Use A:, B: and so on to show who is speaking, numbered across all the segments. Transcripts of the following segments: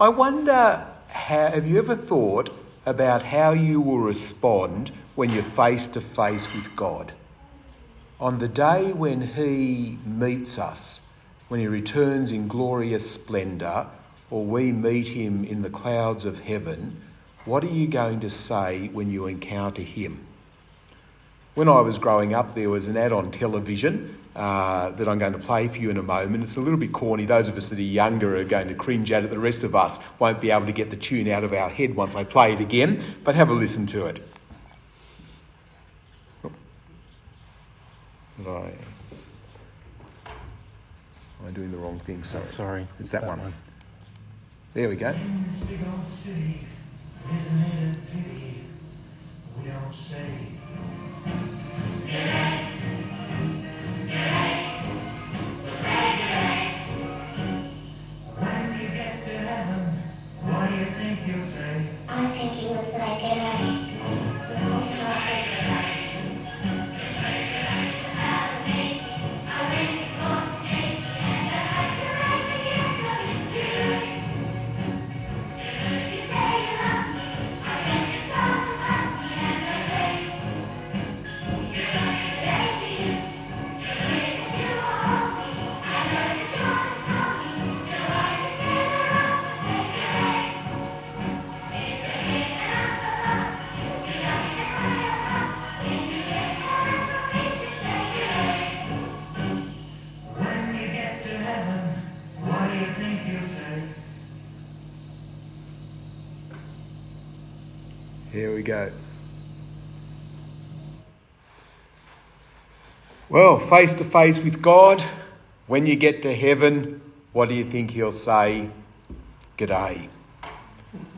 A: I wonder how, have you ever thought about how you will respond when you're face to face with God? On the day when He meets us, when He returns in glorious splendour, or we meet Him in the clouds of heaven, what are you going to say when you encounter Him? When I was growing up, there was an ad on television uh, that I'm going to play for you in a moment. It's a little bit corny. Those of us that are younger are going to cringe at it. The rest of us won't be able to get the tune out of our head once I play it again, but have a listen to it. Right. Am I doing the wrong thing? Sorry.
B: Sorry.
A: It's, it's that, that one. one. There we go. Go. Well, face to face with God, when you get to heaven, what do you think He'll say? G'day.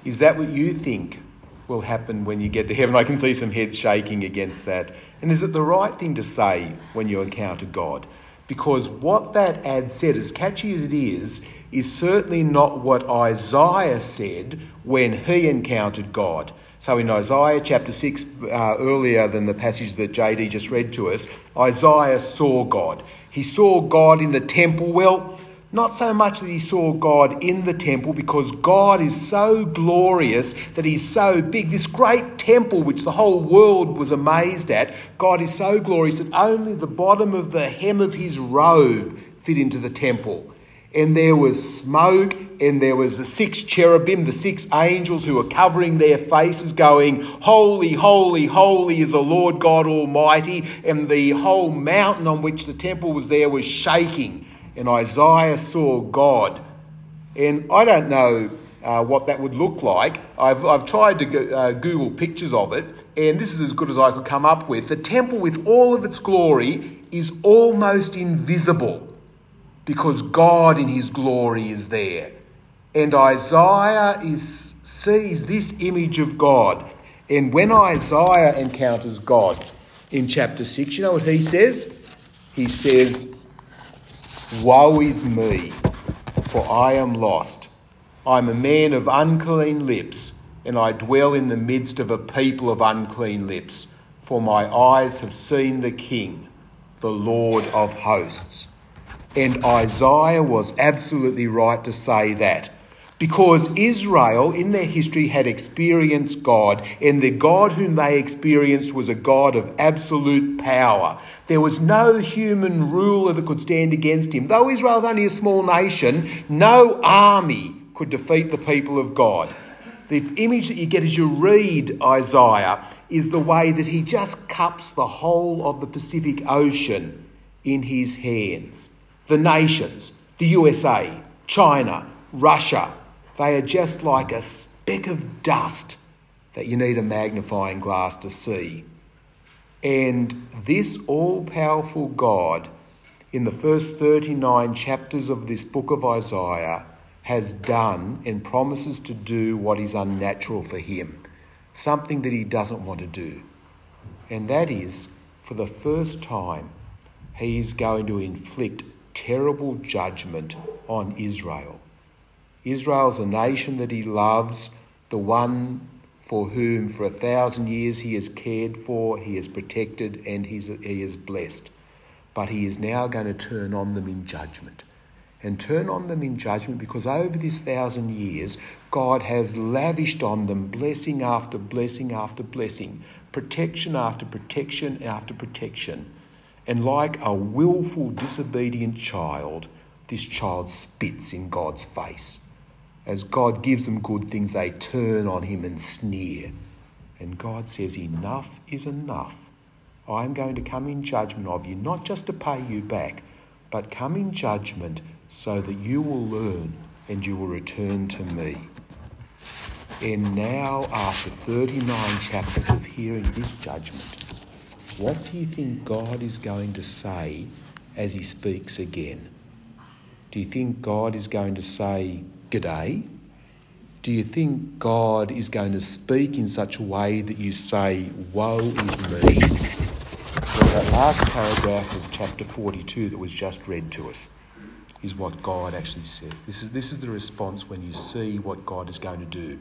A: Is that what you think will happen when you get to heaven? I can see some heads shaking against that. And is it the right thing to say when you encounter God? Because what that ad said, as catchy as it is, is certainly not what Isaiah said when he encountered God. So in Isaiah chapter 6, uh, earlier than the passage that JD just read to us, Isaiah saw God. He saw God in the temple. Well, not so much that he saw God in the temple, because God is so glorious that he's so big. This great temple, which the whole world was amazed at, God is so glorious that only the bottom of the hem of his robe fit into the temple and there was smoke, and there was the six cherubim, the six angels who were covering their faces, going, Holy, holy, holy is the Lord God Almighty. And the whole mountain on which the temple was there was shaking. And Isaiah saw God. And I don't know uh, what that would look like. I've, I've tried to go, uh, Google pictures of it, and this is as good as I could come up with. The temple, with all of its glory, is almost invisible because God in his glory is there. And Isaiah is, sees this image of God. And when Isaiah encounters God in chapter 6, you know what he says? He says, Woe is me, for I am lost. I'm a man of unclean lips, and I dwell in the midst of a people of unclean lips. For my eyes have seen the King, the Lord of hosts. And Isaiah was absolutely right to say that. Because Israel, in their history, had experienced God, and the God whom they experienced was a God of absolute power. There was no human ruler that could stand against him. Though Israel's only a small nation, no army could defeat the people of God. The image that you get as you read Isaiah is the way that he just cups the whole of the Pacific Ocean in his hands. The nations, the USA, China, Russia, they are just like a speck of dust that you need a magnifying glass to see. And this all powerful God, in the first 39 chapters of this book of Isaiah, has done and promises to do what is unnatural for him, something that he doesn't want to do. And that is, for the first time, he is going to inflict terrible judgment on Israel. Israel's a nation that he loves, the one for whom for a thousand years he has cared for, he has protected, and he is blessed. But he is now going to turn on them in judgment. and turn on them in judgment because over this thousand years, God has lavished on them blessing after blessing after blessing, protection after protection after protection. And like a willful, disobedient child, this child spits in God's face. As God gives them good things, they turn on him and sneer. And God says, Enough is enough. I'm going to come in judgment of you, not just to pay you back, but come in judgment so that you will learn and you will return to me. And now, after 39 chapters of hearing this judgment, what do you think God is going to say as he speaks again? Do you think God is going to say, G'day? Do you think God is going to speak in such a way that you say, Woe is me? Well, that last paragraph of chapter 42 that was just read to us is what God actually said. This is, this is the response when you see what God is going to do.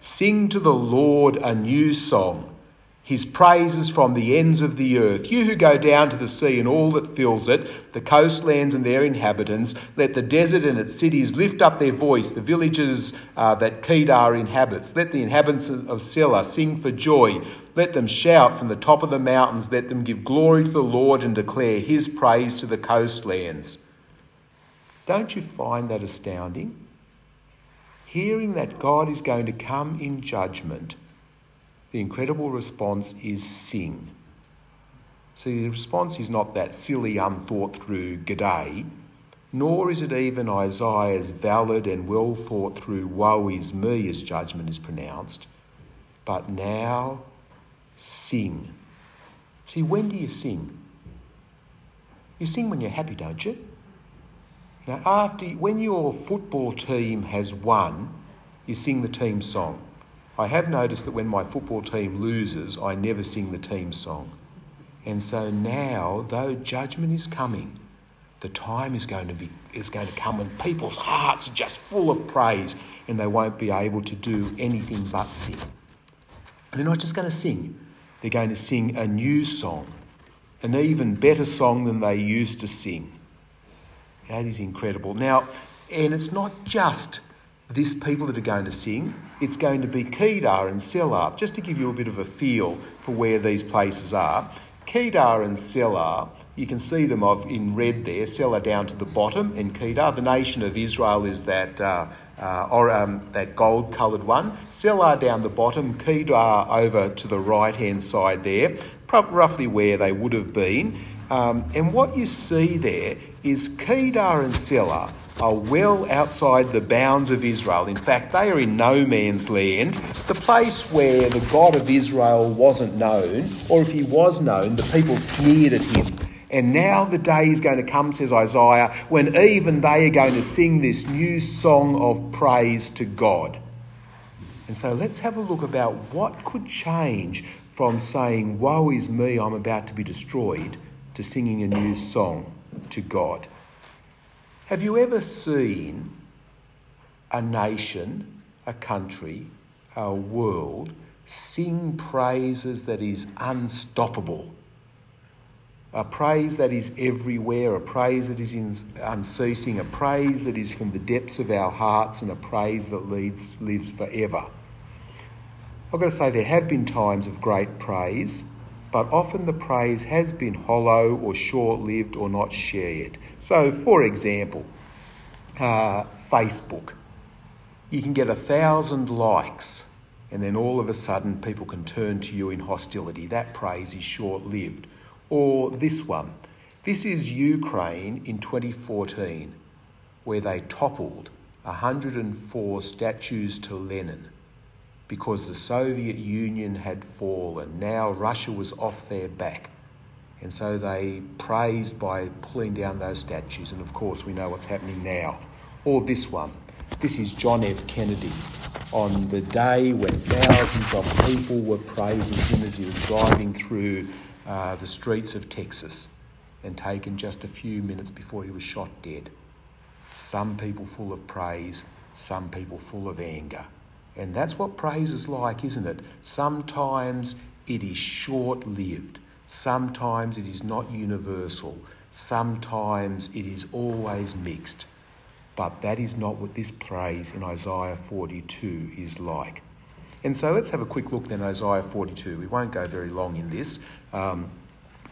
A: Sing to the Lord a new song, his praises from the ends of the earth. You who go down to the sea and all that fills it, the coastlands and their inhabitants, let the desert and its cities lift up their voice, the villages uh, that Kedar inhabits. Let the inhabitants of Sela sing for joy. Let them shout from the top of the mountains. Let them give glory to the Lord and declare his praise to the coastlands. Don't you find that astounding? Hearing that God is going to come in judgment, the incredible response is sing. See, the response is not that silly, unthought through g'day, nor is it even Isaiah's valid and well thought through woe is me as judgment is pronounced, but now sing. See, when do you sing? You sing when you're happy, don't you? Now, after when your football team has won, you sing the team song. I have noticed that when my football team loses, I never sing the team song. And so now, though judgment is coming, the time is going to be is going to come when people's hearts are just full of praise and they won't be able to do anything but sing. And they're not just going to sing, they're going to sing a new song, an even better song than they used to sing. That is incredible. Now, and it's not just this people that are going to sing, it's going to be Kedar and Sela, just to give you a bit of a feel for where these places are. Kedar and Sela, you can see them of in red there, Sela down to the bottom, and Kedar. The nation of Israel is that, uh, uh, or um, that gold coloured one. Sela down the bottom, Kedar over to the right hand side there, roughly where they would have been. Um, and what you see there is Kedar and Sela are well outside the bounds of Israel. In fact, they are in no man's land, the place where the God of Israel wasn't known, or if he was known, the people sneered at him. And now the day is going to come, says Isaiah, when even they are going to sing this new song of praise to God. And so let's have a look about what could change from saying, Woe is me, I'm about to be destroyed, to singing a new song to God. Have you ever seen a nation, a country, a world sing praises that is unstoppable? A praise that is everywhere, a praise that is unceasing, a praise that is from the depths of our hearts, and a praise that leads, lives forever. I've got to say, there have been times of great praise, but often the praise has been hollow or short lived or not shared. So, for example, uh, Facebook. You can get a thousand likes, and then all of a sudden people can turn to you in hostility. That praise is short lived. Or this one. This is Ukraine in 2014, where they toppled 104 statues to Lenin because the Soviet Union had fallen. Now Russia was off their back. And so they praised by pulling down those statues. And of course, we know what's happening now. Or this one. This is John F. Kennedy on the day when thousands of people were praising him as he was driving through uh, the streets of Texas and taken just a few minutes before he was shot dead. Some people full of praise, some people full of anger. And that's what praise is like, isn't it? Sometimes it is short lived, sometimes it is not universal, sometimes it is always mixed. But that is not what this praise in Isaiah 42 is like. And so let's have a quick look then at Isaiah 42. We won't go very long in this. Um,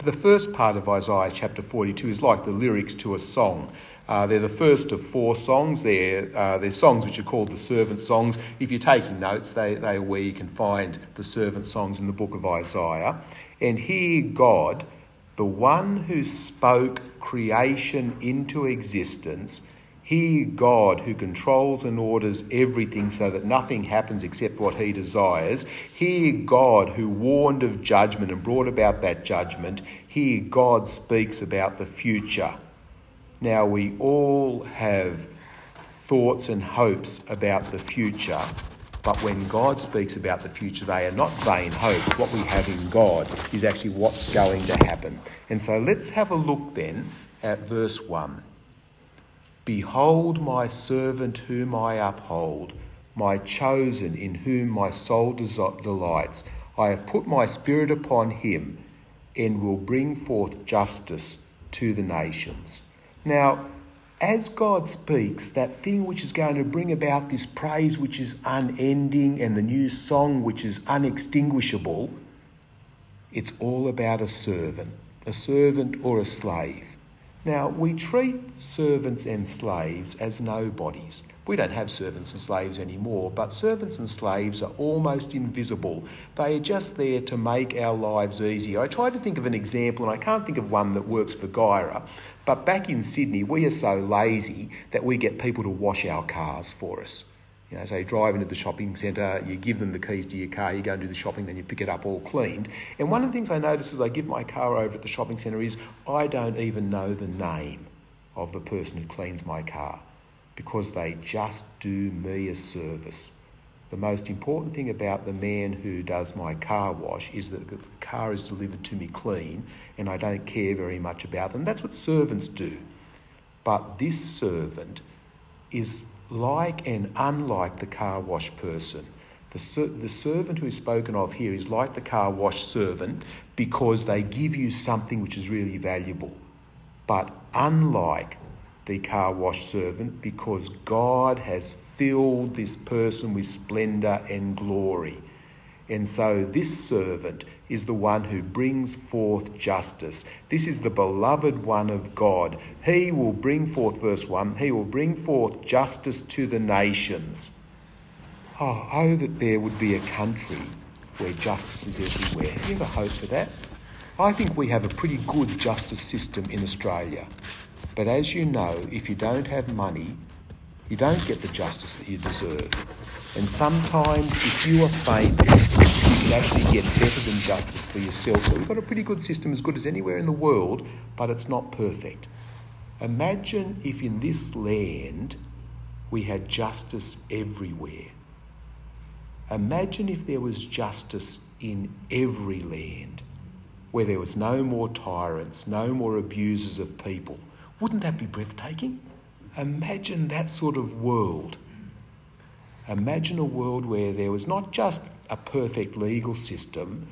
A: the first part of Isaiah chapter 42 is like the lyrics to a song. Uh, they're the first of four songs. They're, uh, they're songs which are called the servant songs. If you're taking notes, they, they are where you can find the servant songs in the book of Isaiah. And here, God, the one who spoke creation into existence, Hear God who controls and orders everything so that nothing happens except what he desires. Hear God who warned of judgment and brought about that judgment. Hear God speaks about the future. Now, we all have thoughts and hopes about the future, but when God speaks about the future, they are not vain hopes. What we have in God is actually what's going to happen. And so let's have a look then at verse 1. Behold my servant whom I uphold, my chosen in whom my soul delights. I have put my spirit upon him and will bring forth justice to the nations. Now, as God speaks, that thing which is going to bring about this praise which is unending and the new song which is unextinguishable, it's all about a servant, a servant or a slave. Now, we treat servants and slaves as nobodies. We don't have servants and slaves anymore, but servants and slaves are almost invisible. They are just there to make our lives easier. I tried to think of an example, and I can't think of one that works for Guyra, but back in Sydney, we are so lazy that we get people to wash our cars for us. You know, so you drive into the shopping centre, you give them the keys to your car, you go and do the shopping, then you pick it up all cleaned. And one of the things I notice as I give my car over at the shopping centre is I don't even know the name of the person who cleans my car because they just do me a service. The most important thing about the man who does my car wash is that the car is delivered to me clean and I don't care very much about them. That's what servants do. But this servant is like and unlike the car wash person. The, ser- the servant who is spoken of here is like the car wash servant because they give you something which is really valuable, but unlike the car wash servant because God has filled this person with splendour and glory. And so this servant is the one who brings forth justice. This is the beloved one of God. He will bring forth, verse 1, he will bring forth justice to the nations. Oh, oh, that there would be a country where justice is everywhere. Have you ever hoped for that? I think we have a pretty good justice system in Australia. But as you know, if you don't have money, you don't get the justice that you deserve. And sometimes, if you are famous, you actually get better than justice for yourself. So we've got a pretty good system, as good as anywhere in the world, but it's not perfect. Imagine if in this land we had justice everywhere. Imagine if there was justice in every land, where there was no more tyrants, no more abusers of people. Wouldn't that be breathtaking? Imagine that sort of world. Imagine a world where there was not just a perfect legal system,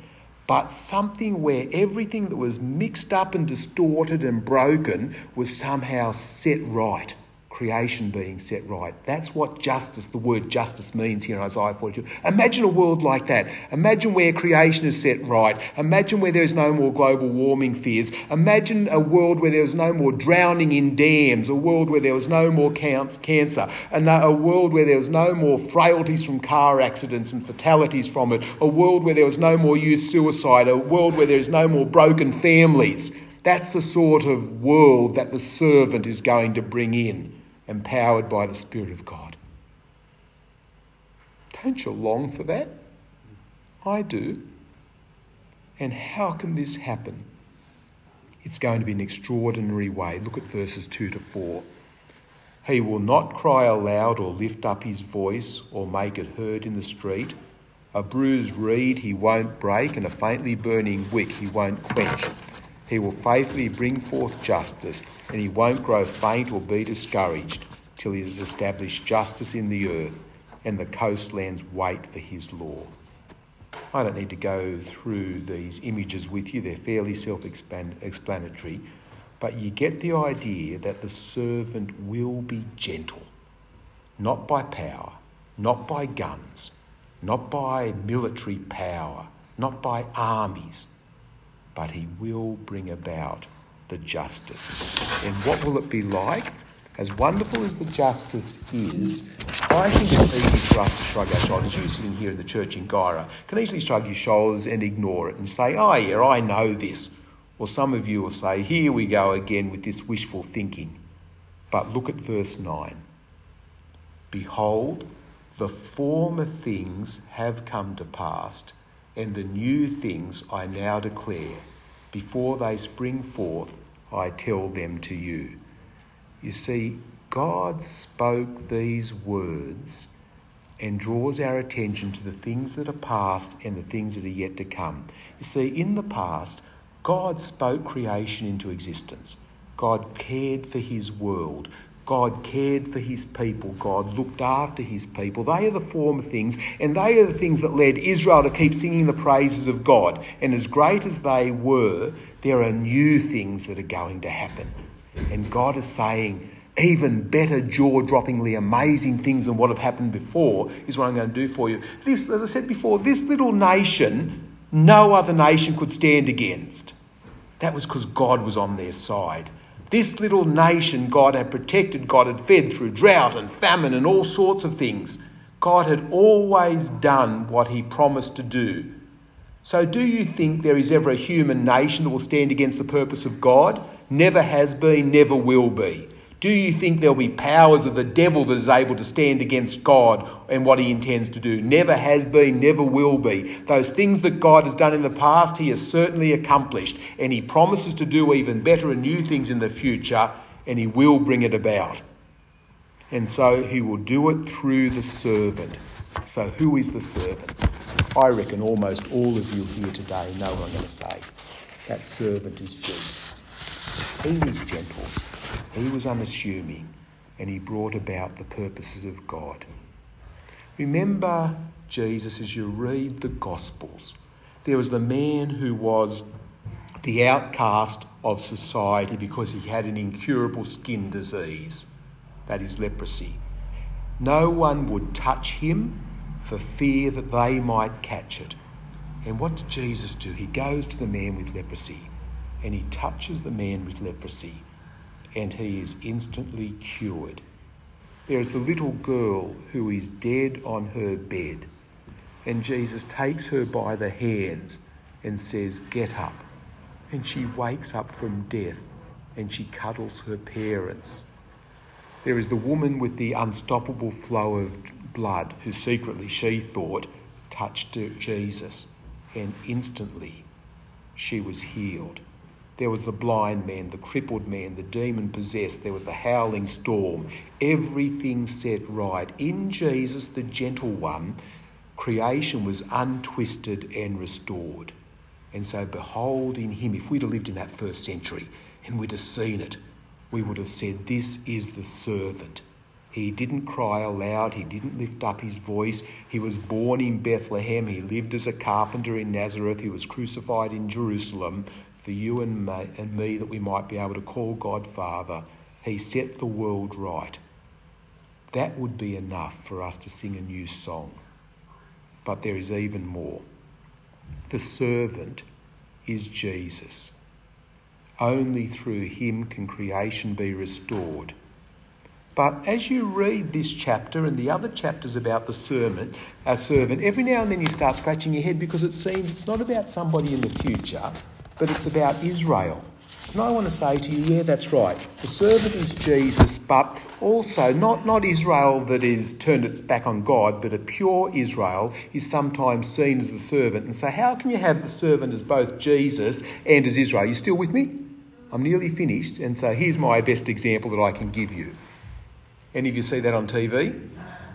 A: but something where everything that was mixed up and distorted and broken was somehow set right creation being set right. That's what justice, the word justice means here in Isaiah 42. Imagine a world like that. Imagine where creation is set right. Imagine where there is no more global warming fears. Imagine a world where there is no more drowning in dams, a world where there was no more cancer, a world where there was no more frailties from car accidents and fatalities from it, a world where there was no more youth suicide, a world where there is no more broken families. That's the sort of world that the servant is going to bring in empowered by the Spirit of God. Don't you long for that? I do. And how can this happen? It's going to be an extraordinary way. Look at verses 2 to 4. He will not cry aloud or lift up his voice or make it heard in the street. A bruised reed he won't break, and a faintly burning wick he won't quench. He will faithfully bring forth justice, and he won't grow faint or be discouraged till he has established justice in the earth and the coastlands wait for his law. I don't need to go through these images with you, they're fairly self explanatory. but you get the idea that the servant will be gentle, not by power, not by guns, not by military power, not by armies, but he will bring about the justice. And what will it be like? As wonderful as the justice is, I think it's easy for us to shrug our shoulders. You sitting here in the church in Guyra can easily shrug your shoulders and ignore it and say, oh, yeah, I know this. Or some of you will say, here we go again with this wishful thinking. But look at verse 9. Behold, the former things have come to pass, and the new things I now declare. Before they spring forth, I tell them to you. You see, God spoke these words and draws our attention to the things that are past and the things that are yet to come. You see, in the past, God spoke creation into existence. God cared for his world. God cared for his people. God looked after his people. They are the former things, and they are the things that led Israel to keep singing the praises of God. And as great as they were, there are new things that are going to happen. And God is saying, even better, jaw droppingly amazing things than what have happened before is what I'm going to do for you. This, as I said before, this little nation, no other nation could stand against. That was because God was on their side. This little nation, God had protected, God had fed through drought and famine and all sorts of things. God had always done what He promised to do. So, do you think there is ever a human nation that will stand against the purpose of God? Never has been, never will be. Do you think there'll be powers of the devil that is able to stand against God and what he intends to do? Never has been, never will be. Those things that God has done in the past, he has certainly accomplished. And he promises to do even better and new things in the future, and he will bring it about. And so he will do it through the servant. So, who is the servant? I reckon almost all of you here today know what I'm going to say. That servant is Jesus. He is gentle. He was unassuming and he brought about the purposes of God. Remember Jesus as you read the Gospels. There was the man who was the outcast of society because he had an incurable skin disease, that is leprosy. No one would touch him for fear that they might catch it. And what did Jesus do? He goes to the man with leprosy and he touches the man with leprosy and he is instantly cured. There is the little girl who is dead on her bed, and Jesus takes her by the hands and says, Get up. And she wakes up from death and she cuddles her parents. There is the woman with the unstoppable flow of blood who secretly, she thought, touched Jesus, and instantly she was healed. There was the blind man, the crippled man, the demon possessed. There was the howling storm. Everything set right. In Jesus, the gentle one, creation was untwisted and restored. And so, behold in him, if we'd have lived in that first century and we'd have seen it, we would have said, This is the servant. He didn't cry aloud, he didn't lift up his voice. He was born in Bethlehem, he lived as a carpenter in Nazareth, he was crucified in Jerusalem, for you and me, and me that we might be able to call God Father. He set the world right. That would be enough for us to sing a new song. But there is even more. The servant is Jesus. Only through him can creation be restored. But as you read this chapter and the other chapters about the servant, our servant, every now and then you start scratching your head because it seems it's not about somebody in the future, but it's about Israel. And I want to say to you, yeah, that's right. The servant is Jesus, but also not, not Israel that is turned its back on God, but a pure Israel is sometimes seen as the servant. And so, how can you have the servant as both Jesus and as Israel? You still with me? I'm nearly finished, and so here's my best example that I can give you. Any of you see that on TV?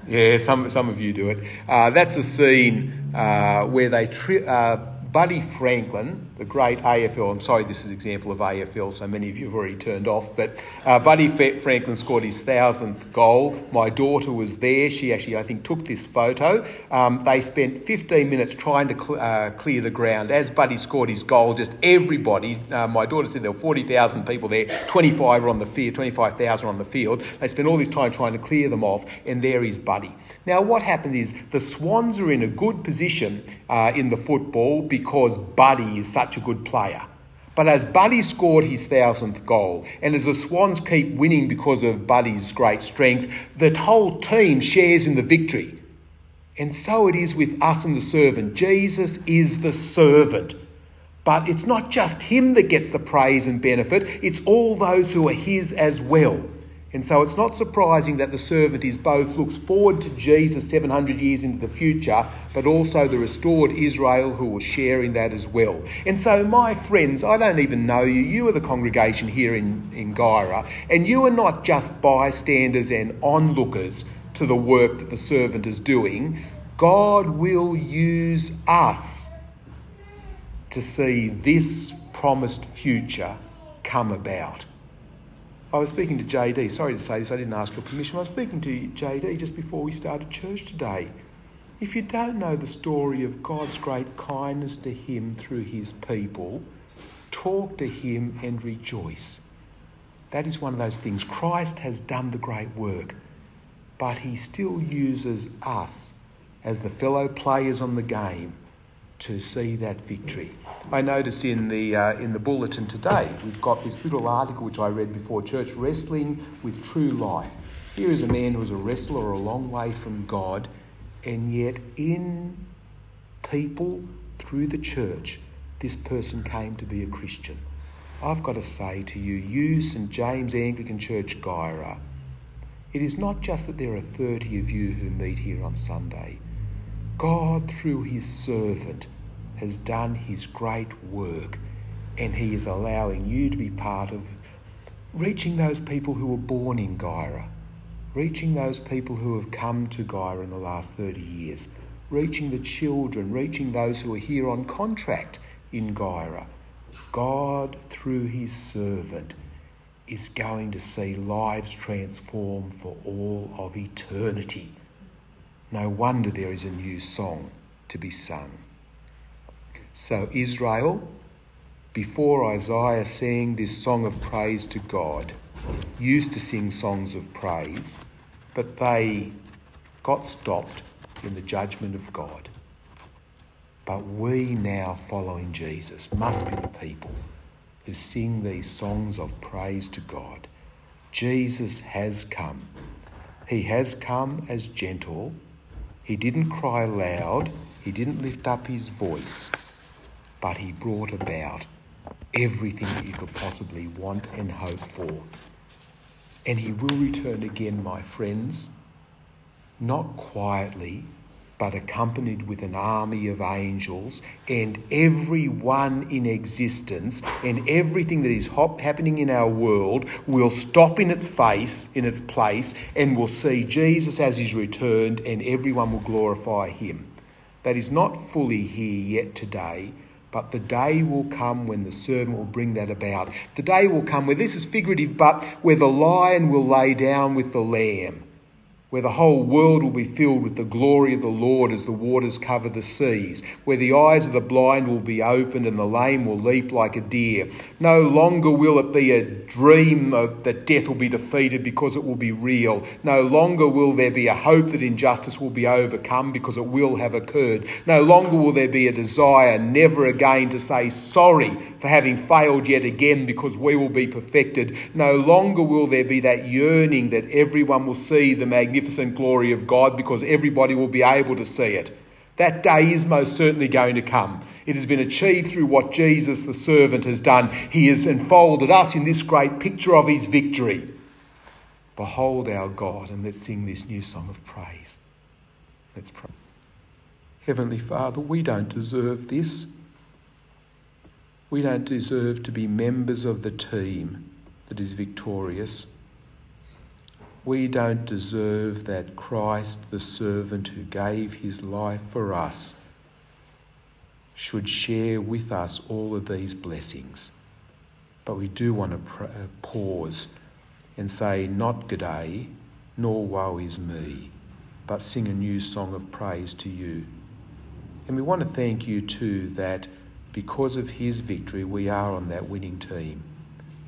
A: Yeah, some, some of you do it. Uh, that's a scene uh, where they tri- uh, Buddy Franklin, the great AFL, I'm sorry this is an example of AFL, so many of you have already turned off, but uh, Buddy Franklin scored his thousandth goal. My daughter was there. She actually, I think, took this photo. Um, they spent 15 minutes trying to cl- uh, clear the ground. As Buddy scored his goal, just everybody, uh, my daughter said there were 40,000 people there, 25 were on the field, 25,000 on the field. They spent all this time trying to clear them off, and there is Buddy. Now, what happened is the Swans are in a good position uh, in the football because Buddy is such a good player. But as Buddy scored his thousandth goal, and as the Swans keep winning because of Buddy's great strength, the whole team shares in the victory. And so it is with us and the servant. Jesus is the servant. But it's not just him that gets the praise and benefit, it's all those who are his as well. And so it's not surprising that the servant is both looks forward to Jesus 700 years into the future, but also the restored Israel who will share in that as well. And so, my friends, I don't even know you. You are the congregation here in, in Guyra, and you are not just bystanders and onlookers to the work that the servant is doing. God will use us to see this promised future come about. I was speaking to JD. Sorry to say this, I didn't ask your permission. I was speaking to JD just before we started church today. If you don't know the story of God's great kindness to him through his people, talk to him and rejoice. That is one of those things. Christ has done the great work, but he still uses us as the fellow players on the game to see that victory. I notice in the, uh, in the bulletin today, we've got this little article which I read before church Wrestling with True Life. Here is a man who was a wrestler a long way from God, and yet in people through the church, this person came to be a Christian. I've got to say to you, you, St James Anglican Church, Guyra, it is not just that there are 30 of you who meet here on Sunday. God, through his servant, has done his great work, and he is allowing you to be part of reaching those people who were born in Guyra, reaching those people who have come to Guyra in the last 30 years, reaching the children, reaching those who are here on contract in Guyra. God, through his servant, is going to see lives transformed for all of eternity. No wonder there is a new song to be sung. So, Israel, before Isaiah sang this song of praise to God, used to sing songs of praise, but they got stopped in the judgment of God. But we now, following Jesus, must be the people who sing these songs of praise to God. Jesus has come. He has come as gentle he didn't cry loud, he didn't lift up his voice, but he brought about everything that you could possibly want and hope for. And he will return again, my friends, not quietly, but accompanied with an army of angels, and everyone in existence and everything that is happening in our world will stop in its face, in its place, and will see Jesus as he's returned, and everyone will glorify him. That is not fully here yet today. But the day will come when the servant will bring that about. The day will come where this is figurative, but where the lion will lay down with the lamb where the whole world will be filled with the glory of the Lord as the waters cover the seas, where the eyes of the blind will be opened and the lame will leap like a deer. No longer will it be a dream that death will be defeated because it will be real. No longer will there be a hope that injustice will be overcome because it will have occurred. No longer will there be a desire never again to say sorry for having failed yet again because we will be perfected. No longer will there be that yearning that everyone will see the magnificent magnificent glory of God because everybody will be able to see it. That day is most certainly going to come. It has been achieved through what Jesus, the servant, has done. He has enfolded us in this great picture of his victory. Behold our God, and let's sing this new song of praise. Let's pray. Heavenly Father, we don't deserve this. We don't deserve to be members of the team that is victorious. We don't deserve that Christ, the servant who gave his life for us, should share with us all of these blessings. But we do want to pr- uh, pause and say, not g'day, nor woe is me, but sing a new song of praise to you. And we want to thank you too that because of his victory, we are on that winning team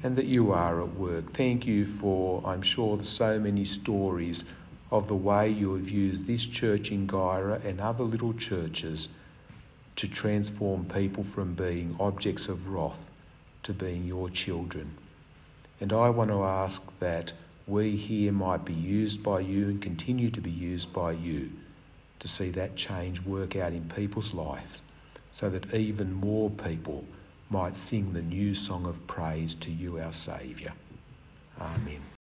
A: and that you are at work. Thank you for, I'm sure, so many stories of the way you have used this church in Guyra and other little churches to transform people from being objects of wrath to being your children. And I want to ask that we here might be used by you and continue to be used by you to see that change work out in people's lives so that even more people might sing the new song of praise to you, our Saviour. Amen.